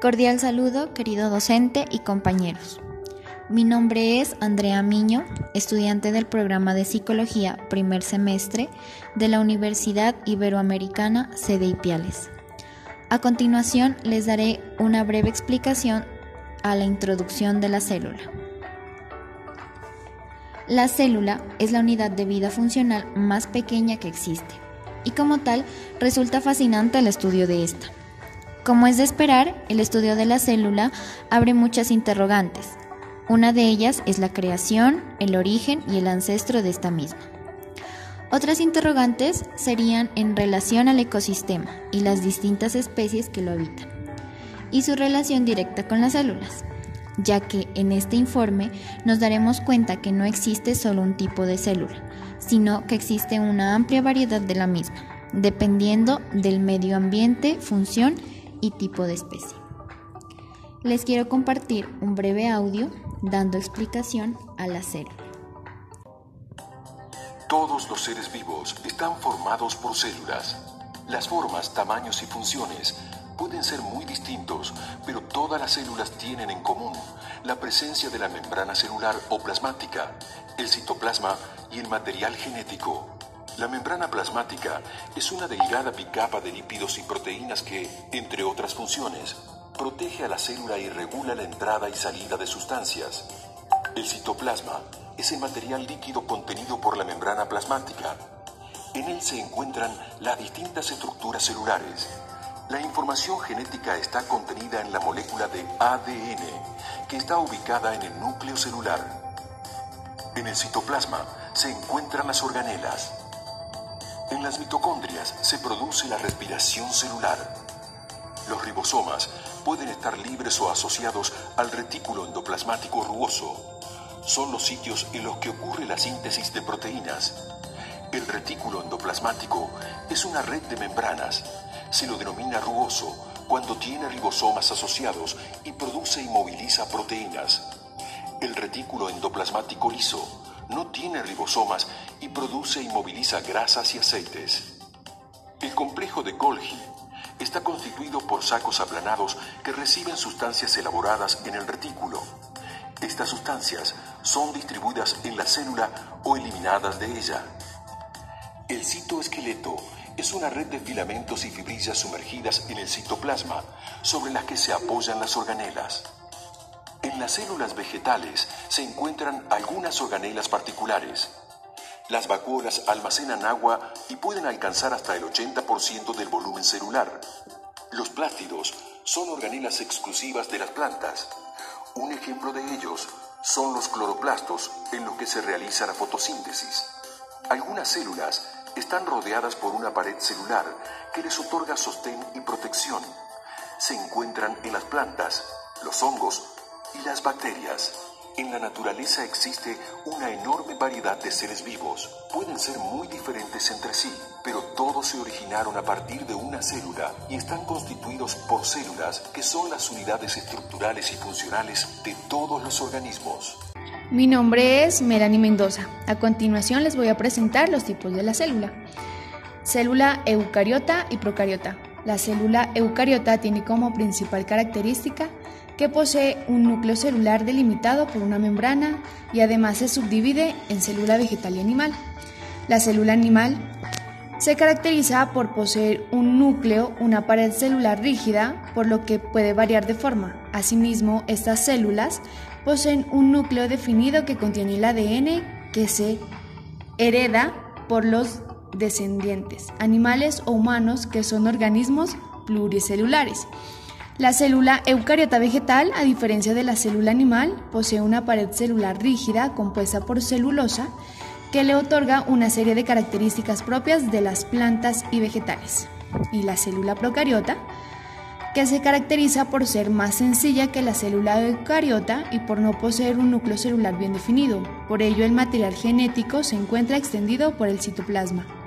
Cordial saludo, querido docente y compañeros. Mi nombre es Andrea Miño, estudiante del programa de Psicología primer semestre de la Universidad Iberoamericana sede Ipiales. A continuación les daré una breve explicación a la introducción de la célula. La célula es la unidad de vida funcional más pequeña que existe y como tal resulta fascinante el estudio de esta. Como es de esperar, el estudio de la célula abre muchas interrogantes. Una de ellas es la creación, el origen y el ancestro de esta misma. Otras interrogantes serían en relación al ecosistema y las distintas especies que lo habitan, y su relación directa con las células, ya que en este informe nos daremos cuenta que no existe solo un tipo de célula, sino que existe una amplia variedad de la misma, dependiendo del medio ambiente, función y tipo de especie. Les quiero compartir un breve audio dando explicación a la célula. Todos los seres vivos están formados por células. Las formas, tamaños y funciones pueden ser muy distintos, pero todas las células tienen en común la presencia de la membrana celular o plasmática, el citoplasma y el material genético. La membrana plasmática es una delgada bicapa de lípidos y proteínas que, entre otras funciones, protege a la célula y regula la entrada y salida de sustancias. El citoplasma es el material líquido contenido por la membrana plasmática. En él se encuentran las distintas estructuras celulares. La información genética está contenida en la molécula de ADN, que está ubicada en el núcleo celular. En el citoplasma se encuentran las organelas, en las mitocondrias se produce la respiración celular. Los ribosomas pueden estar libres o asociados al retículo endoplasmático rugoso. Son los sitios en los que ocurre la síntesis de proteínas. El retículo endoplasmático es una red de membranas. Se lo denomina rugoso cuando tiene ribosomas asociados y produce y moviliza proteínas. El retículo endoplasmático liso no tiene ribosomas y produce y moviliza grasas y aceites. El complejo de Golgi está constituido por sacos aplanados que reciben sustancias elaboradas en el retículo. Estas sustancias son distribuidas en la célula o eliminadas de ella. El citoesqueleto es una red de filamentos y fibrillas sumergidas en el citoplasma sobre las que se apoyan las organelas. En las células vegetales se encuentran algunas organelas particulares. Las vacuolas almacenan agua y pueden alcanzar hasta el 80% del volumen celular. Los plástidos son organelas exclusivas de las plantas. Un ejemplo de ellos son los cloroplastos en los que se realiza la fotosíntesis. Algunas células están rodeadas por una pared celular que les otorga sostén y protección. Se encuentran en las plantas, los hongos y las bacterias. En la naturaleza existe una enorme variedad de seres vivos. Pueden ser muy diferentes entre sí, pero todos se originaron a partir de una célula y están constituidos por células que son las unidades estructurales y funcionales de todos los organismos. Mi nombre es Melanie Mendoza. A continuación les voy a presentar los tipos de la célula. Célula eucariota y procariota. La célula eucariota tiene como principal característica que posee un núcleo celular delimitado por una membrana y además se subdivide en célula vegetal y animal. La célula animal se caracteriza por poseer un núcleo, una pared celular rígida, por lo que puede variar de forma. Asimismo, estas células poseen un núcleo definido que contiene el ADN que se hereda por los descendientes, animales o humanos que son organismos pluricelulares. La célula eucariota vegetal, a diferencia de la célula animal, posee una pared celular rígida compuesta por celulosa que le otorga una serie de características propias de las plantas y vegetales. Y la célula procariota, que se caracteriza por ser más sencilla que la célula eucariota y por no poseer un núcleo celular bien definido. Por ello, el material genético se encuentra extendido por el citoplasma.